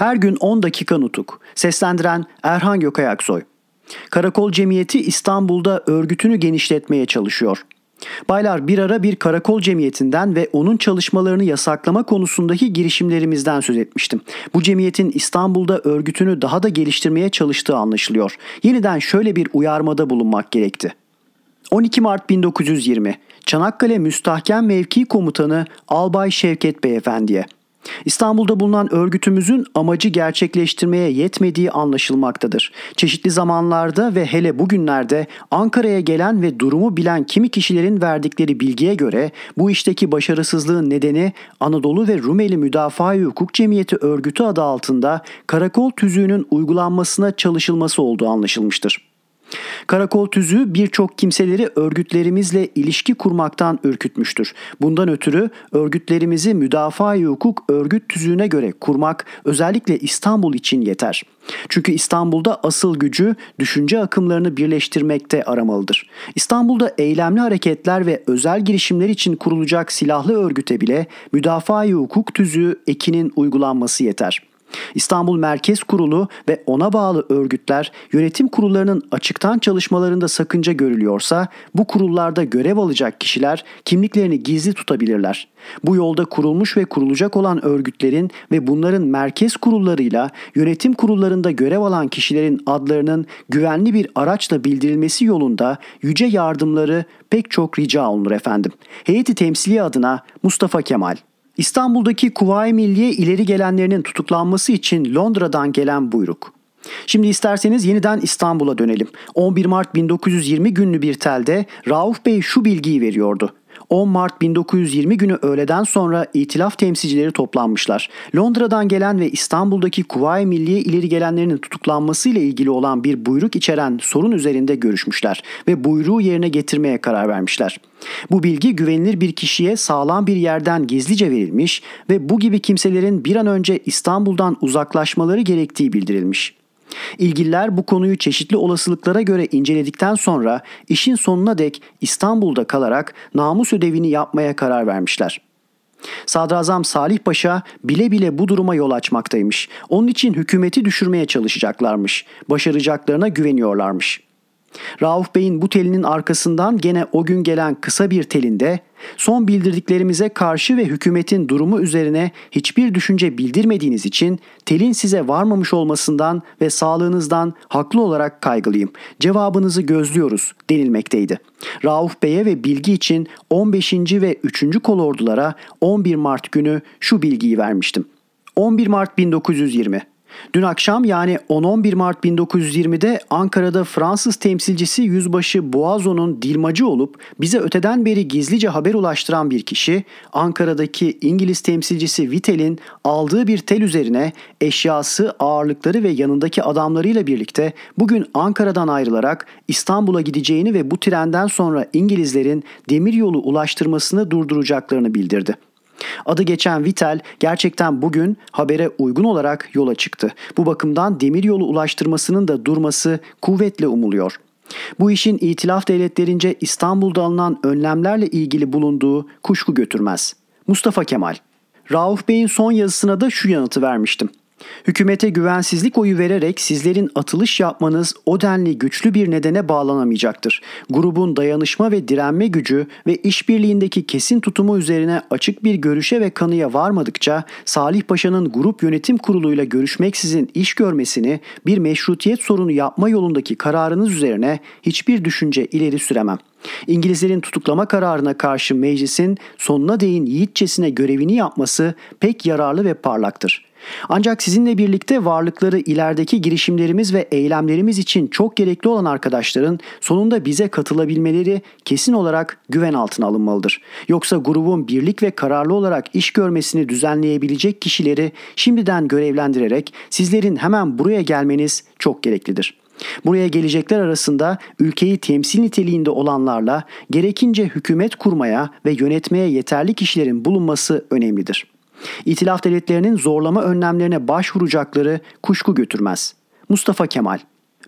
Her gün 10 dakika nutuk. Seslendiren Erhan Gökayaksoy. Karakol Cemiyeti İstanbul'da örgütünü genişletmeye çalışıyor. Baylar bir ara bir karakol cemiyetinden ve onun çalışmalarını yasaklama konusundaki girişimlerimizden söz etmiştim. Bu cemiyetin İstanbul'da örgütünü daha da geliştirmeye çalıştığı anlaşılıyor. Yeniden şöyle bir uyarmada bulunmak gerekti. 12 Mart 1920 Çanakkale Müstahkem Mevki Komutanı Albay Şevket Beyefendiye İstanbul'da bulunan örgütümüzün amacı gerçekleştirmeye yetmediği anlaşılmaktadır. Çeşitli zamanlarda ve hele bugünlerde Ankara'ya gelen ve durumu bilen kimi kişilerin verdikleri bilgiye göre bu işteki başarısızlığın nedeni Anadolu ve Rumeli Müdafaa Hukuk Cemiyeti örgütü adı altında karakol tüzüğünün uygulanmasına çalışılması olduğu anlaşılmıştır. Karakol tüzüğü birçok kimseleri örgütlerimizle ilişki kurmaktan ürkütmüştür. Bundan ötürü örgütlerimizi müdafaa hukuk örgüt tüzüğüne göre kurmak özellikle İstanbul için yeter. Çünkü İstanbul'da asıl gücü düşünce akımlarını birleştirmekte aramalıdır. İstanbul'da eylemli hareketler ve özel girişimler için kurulacak silahlı örgüte bile müdafaa hukuk tüzüğü ekinin uygulanması yeter.'' İstanbul Merkez Kurulu ve ona bağlı örgütler yönetim kurullarının açıktan çalışmalarında sakınca görülüyorsa bu kurullarda görev alacak kişiler kimliklerini gizli tutabilirler. Bu yolda kurulmuş ve kurulacak olan örgütlerin ve bunların merkez kurullarıyla yönetim kurullarında görev alan kişilerin adlarının güvenli bir araçla bildirilmesi yolunda yüce yardımları pek çok rica olunur efendim. Heyeti temsili adına Mustafa Kemal İstanbul'daki Kuvayi Milliye ileri gelenlerinin tutuklanması için Londra'dan gelen buyruk. Şimdi isterseniz yeniden İstanbul'a dönelim. 11 Mart 1920 günlü bir telde Rauf Bey şu bilgiyi veriyordu. 10 Mart 1920 günü öğleden sonra itilaf temsilcileri toplanmışlar. Londra'dan gelen ve İstanbul'daki Kuvayi Milliye ileri gelenlerinin tutuklanması ile ilgili olan bir buyruk içeren sorun üzerinde görüşmüşler ve buyruğu yerine getirmeye karar vermişler. Bu bilgi güvenilir bir kişiye sağlam bir yerden gizlice verilmiş ve bu gibi kimselerin bir an önce İstanbul'dan uzaklaşmaları gerektiği bildirilmiş. İlgililer bu konuyu çeşitli olasılıklara göre inceledikten sonra işin sonuna dek İstanbul'da kalarak namus ödevini yapmaya karar vermişler. Sadrazam Salih Paşa bile bile bu duruma yol açmaktaymış. Onun için hükümeti düşürmeye çalışacaklarmış. Başaracaklarına güveniyorlarmış.'' Rauf Bey'in bu telinin arkasından gene o gün gelen kısa bir telinde son bildirdiklerimize karşı ve hükümetin durumu üzerine hiçbir düşünce bildirmediğiniz için telin size varmamış olmasından ve sağlığınızdan haklı olarak kaygılıyım. Cevabınızı gözlüyoruz denilmekteydi. Rauf Bey'e ve bilgi için 15. ve 3. kolordulara 11 Mart günü şu bilgiyi vermiştim. 11 Mart 1920 Dün akşam yani 10-11 Mart 1920'de Ankara'da Fransız temsilcisi Yüzbaşı Boğazo'nun dilmacı olup bize öteden beri gizlice haber ulaştıran bir kişi Ankara'daki İngiliz temsilcisi Vitel'in aldığı bir tel üzerine eşyası, ağırlıkları ve yanındaki adamlarıyla birlikte bugün Ankara'dan ayrılarak İstanbul'a gideceğini ve bu trenden sonra İngilizlerin demiryolu ulaştırmasını durduracaklarını bildirdi. Adı geçen Vitel gerçekten bugün habere uygun olarak yola çıktı. Bu bakımdan demiryolu ulaştırmasının da durması kuvvetle umuluyor. Bu işin itilaf devletlerince İstanbul'da alınan önlemlerle ilgili bulunduğu kuşku götürmez. Mustafa Kemal Rauf Bey'in son yazısına da şu yanıtı vermiştim. Hükümete güvensizlik oyu vererek sizlerin atılış yapmanız o denli güçlü bir nedene bağlanamayacaktır. Grubun dayanışma ve direnme gücü ve işbirliğindeki kesin tutumu üzerine açık bir görüşe ve kanıya varmadıkça Salih Paşa'nın grup yönetim kuruluyla görüşmeksizin iş görmesini bir meşrutiyet sorunu yapma yolundaki kararınız üzerine hiçbir düşünce ileri süremem. İngilizlerin tutuklama kararına karşı meclisin sonuna değin yiğitçesine görevini yapması pek yararlı ve parlaktır. Ancak sizinle birlikte varlıkları ilerideki girişimlerimiz ve eylemlerimiz için çok gerekli olan arkadaşların sonunda bize katılabilmeleri kesin olarak güven altına alınmalıdır. Yoksa grubun birlik ve kararlı olarak iş görmesini düzenleyebilecek kişileri şimdiden görevlendirerek sizlerin hemen buraya gelmeniz çok gereklidir. Buraya gelecekler arasında ülkeyi temsil niteliğinde olanlarla gerekince hükümet kurmaya ve yönetmeye yeterli kişilerin bulunması önemlidir. İtilaf devletlerinin zorlama önlemlerine başvuracakları kuşku götürmez. Mustafa Kemal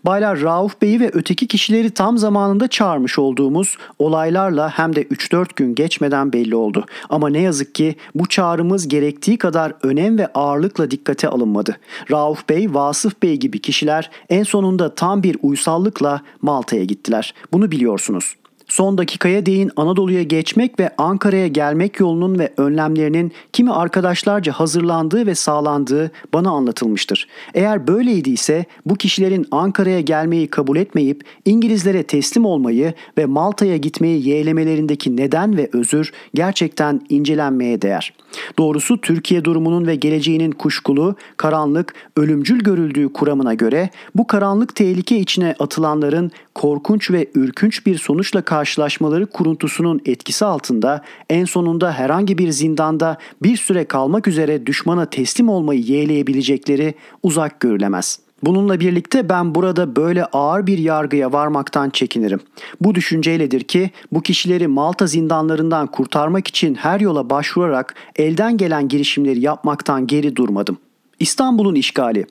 Baylar Rauf Bey'i ve öteki kişileri tam zamanında çağırmış olduğumuz olaylarla hem de 3-4 gün geçmeden belli oldu. Ama ne yazık ki bu çağrımız gerektiği kadar önem ve ağırlıkla dikkate alınmadı. Rauf Bey, Vasıf Bey gibi kişiler en sonunda tam bir uysallıkla Malta'ya gittiler. Bunu biliyorsunuz. Son dakikaya değin Anadolu'ya geçmek ve Ankara'ya gelmek yolunun ve önlemlerinin kimi arkadaşlarca hazırlandığı ve sağlandığı bana anlatılmıştır. Eğer böyleydiyse bu kişilerin Ankara'ya gelmeyi kabul etmeyip İngilizlere teslim olmayı ve Malta'ya gitmeyi yeğlemelerindeki neden ve özür gerçekten incelenmeye değer. Doğrusu Türkiye durumunun ve geleceğinin kuşkulu, karanlık, ölümcül görüldüğü kuramına göre bu karanlık tehlike içine atılanların korkunç ve ürkünç bir sonuçla karşılaşmaları kuruntusunun etkisi altında en sonunda herhangi bir zindanda bir süre kalmak üzere düşmana teslim olmayı yeğleyebilecekleri uzak görülemez.'' Bununla birlikte ben burada böyle ağır bir yargıya varmaktan çekinirim. Bu düşünceyledir ki bu kişileri Malta zindanlarından kurtarmak için her yola başvurarak elden gelen girişimleri yapmaktan geri durmadım. İstanbul'un işgali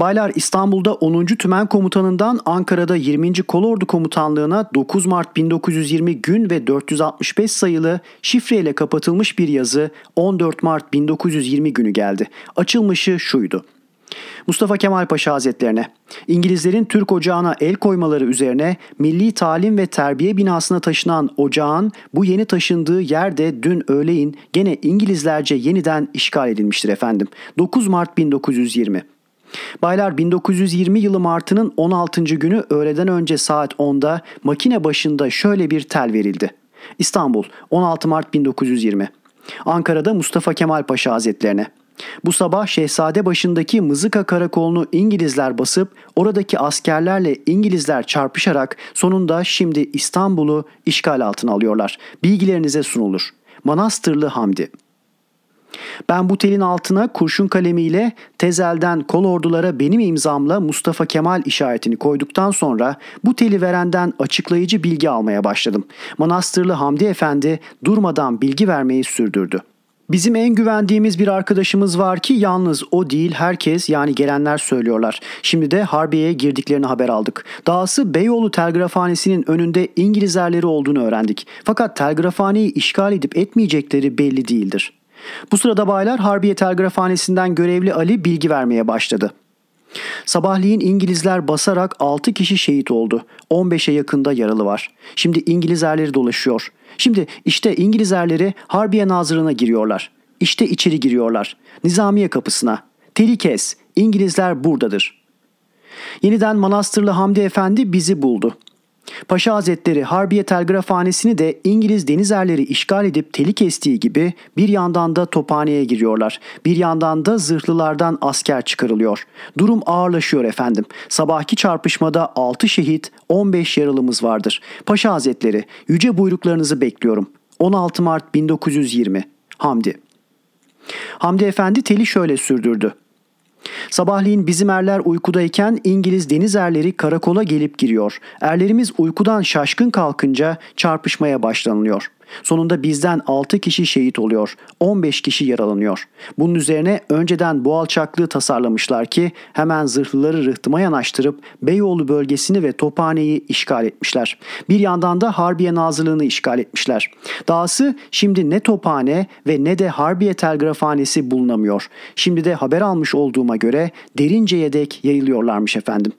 Baylar İstanbul'da 10. Tümen Komutanından Ankara'da 20. Kolordu Komutanlığına 9 Mart 1920 gün ve 465 sayılı şifreyle kapatılmış bir yazı 14 Mart 1920 günü geldi. Açılmışı şuydu. Mustafa Kemal Paşa Hazretlerine İngilizlerin Türk ocağına el koymaları üzerine Milli Talim ve Terbiye binasına taşınan ocağın bu yeni taşındığı yerde dün öğleyin gene İngilizlerce yeniden işgal edilmiştir efendim. 9 Mart 1920 Baylar 1920 yılı Mart'ının 16. günü öğleden önce saat 10'da makine başında şöyle bir tel verildi. İstanbul 16 Mart 1920 Ankara'da Mustafa Kemal Paşa Hazretlerine bu sabah Şehzade başındaki Mızıka karakolunu İngilizler basıp oradaki askerlerle İngilizler çarpışarak sonunda şimdi İstanbul'u işgal altına alıyorlar. Bilgilerinize sunulur. Manastırlı Hamdi ben bu telin altına kurşun kalemiyle tezelden kol ordulara benim imzamla Mustafa Kemal işaretini koyduktan sonra bu teli verenden açıklayıcı bilgi almaya başladım. Manastırlı Hamdi Efendi durmadan bilgi vermeyi sürdürdü. Bizim en güvendiğimiz bir arkadaşımız var ki yalnız o değil herkes yani gelenler söylüyorlar. Şimdi de Harbiye'ye girdiklerini haber aldık. Dahası Beyoğlu telgrafhanesinin önünde İngilizlerleri olduğunu öğrendik. Fakat telgrafhaneyi işgal edip etmeyecekleri belli değildir. Bu sırada baylar Harbiye telgrafhanesinden görevli Ali bilgi vermeye başladı. Sabahleyin İngilizler basarak 6 kişi şehit oldu. 15'e yakında yaralı var. Şimdi İngiliz erleri dolaşıyor. Şimdi işte İngiliz erleri Harbiye Nazırı'na giriyorlar. İşte içeri giriyorlar. Nizamiye kapısına. Teli. İngilizler buradadır. Yeniden Manastırlı Hamdi Efendi bizi buldu. Paşa Hazretleri Harbiye Telgrafhanesi'ni de İngiliz denizerleri işgal edip teli kestiği gibi bir yandan da tophaneye giriyorlar. Bir yandan da zırhlılardan asker çıkarılıyor. Durum ağırlaşıyor efendim. Sabahki çarpışmada 6 şehit 15 yaralımız vardır. Paşa Hazretleri yüce buyruklarınızı bekliyorum. 16 Mart 1920 Hamdi Hamdi Efendi teli şöyle sürdürdü. Sabahleyin bizim erler uykudayken İngiliz deniz erleri karakola gelip giriyor. Erlerimiz uykudan şaşkın kalkınca çarpışmaya başlanılıyor. Sonunda bizden 6 kişi şehit oluyor. 15 kişi yaralanıyor. Bunun üzerine önceden bu alçaklığı tasarlamışlar ki hemen zırhlıları rıhtıma yanaştırıp Beyoğlu bölgesini ve Tophane'yi işgal etmişler. Bir yandan da Harbiye Nazırlığını işgal etmişler. Dahası şimdi ne Tophane ve ne de Harbiye Telgrafhanesi bulunamıyor. Şimdi de haber almış olduğuma göre derince dek yayılıyorlarmış efendim.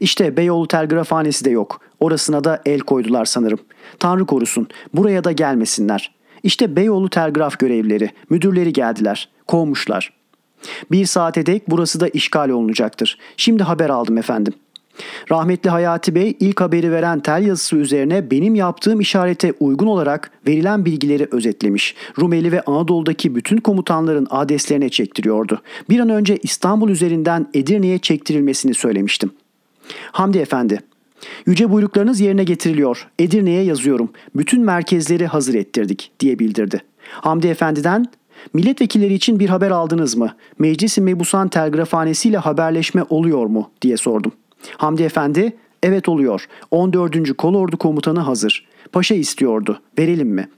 İşte Beyoğlu telgrafhanesi de yok. Orasına da el koydular sanırım. Tanrı korusun buraya da gelmesinler. İşte Beyoğlu telgraf görevlileri, müdürleri geldiler. Kovmuşlar. Bir saate dek burası da işgal olunacaktır. Şimdi haber aldım efendim. Rahmetli Hayati Bey ilk haberi veren tel yazısı üzerine benim yaptığım işarete uygun olarak verilen bilgileri özetlemiş. Rumeli ve Anadolu'daki bütün komutanların adreslerine çektiriyordu. Bir an önce İstanbul üzerinden Edirne'ye çektirilmesini söylemiştim. Hamdi Efendi, Yüce buyruklarınız yerine getiriliyor. Edirne'ye yazıyorum. Bütün merkezleri hazır ettirdik diye bildirdi. Hamdi Efendi'den milletvekilleri için bir haber aldınız mı? Meclis-i Mebusan telgrafhanesiyle haberleşme oluyor mu diye sordum. Hamdi Efendi evet oluyor. 14. Kolordu komutanı hazır. Paşa istiyordu. Verelim mi?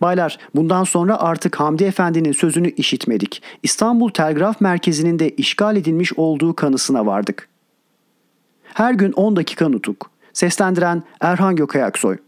Baylar bundan sonra artık Hamdi Efendi'nin sözünü işitmedik. İstanbul Telgraf Merkezi'nin de işgal edilmiş olduğu kanısına vardık. Her gün 10 dakika nutuk. Seslendiren Erhan Gökayaksoy.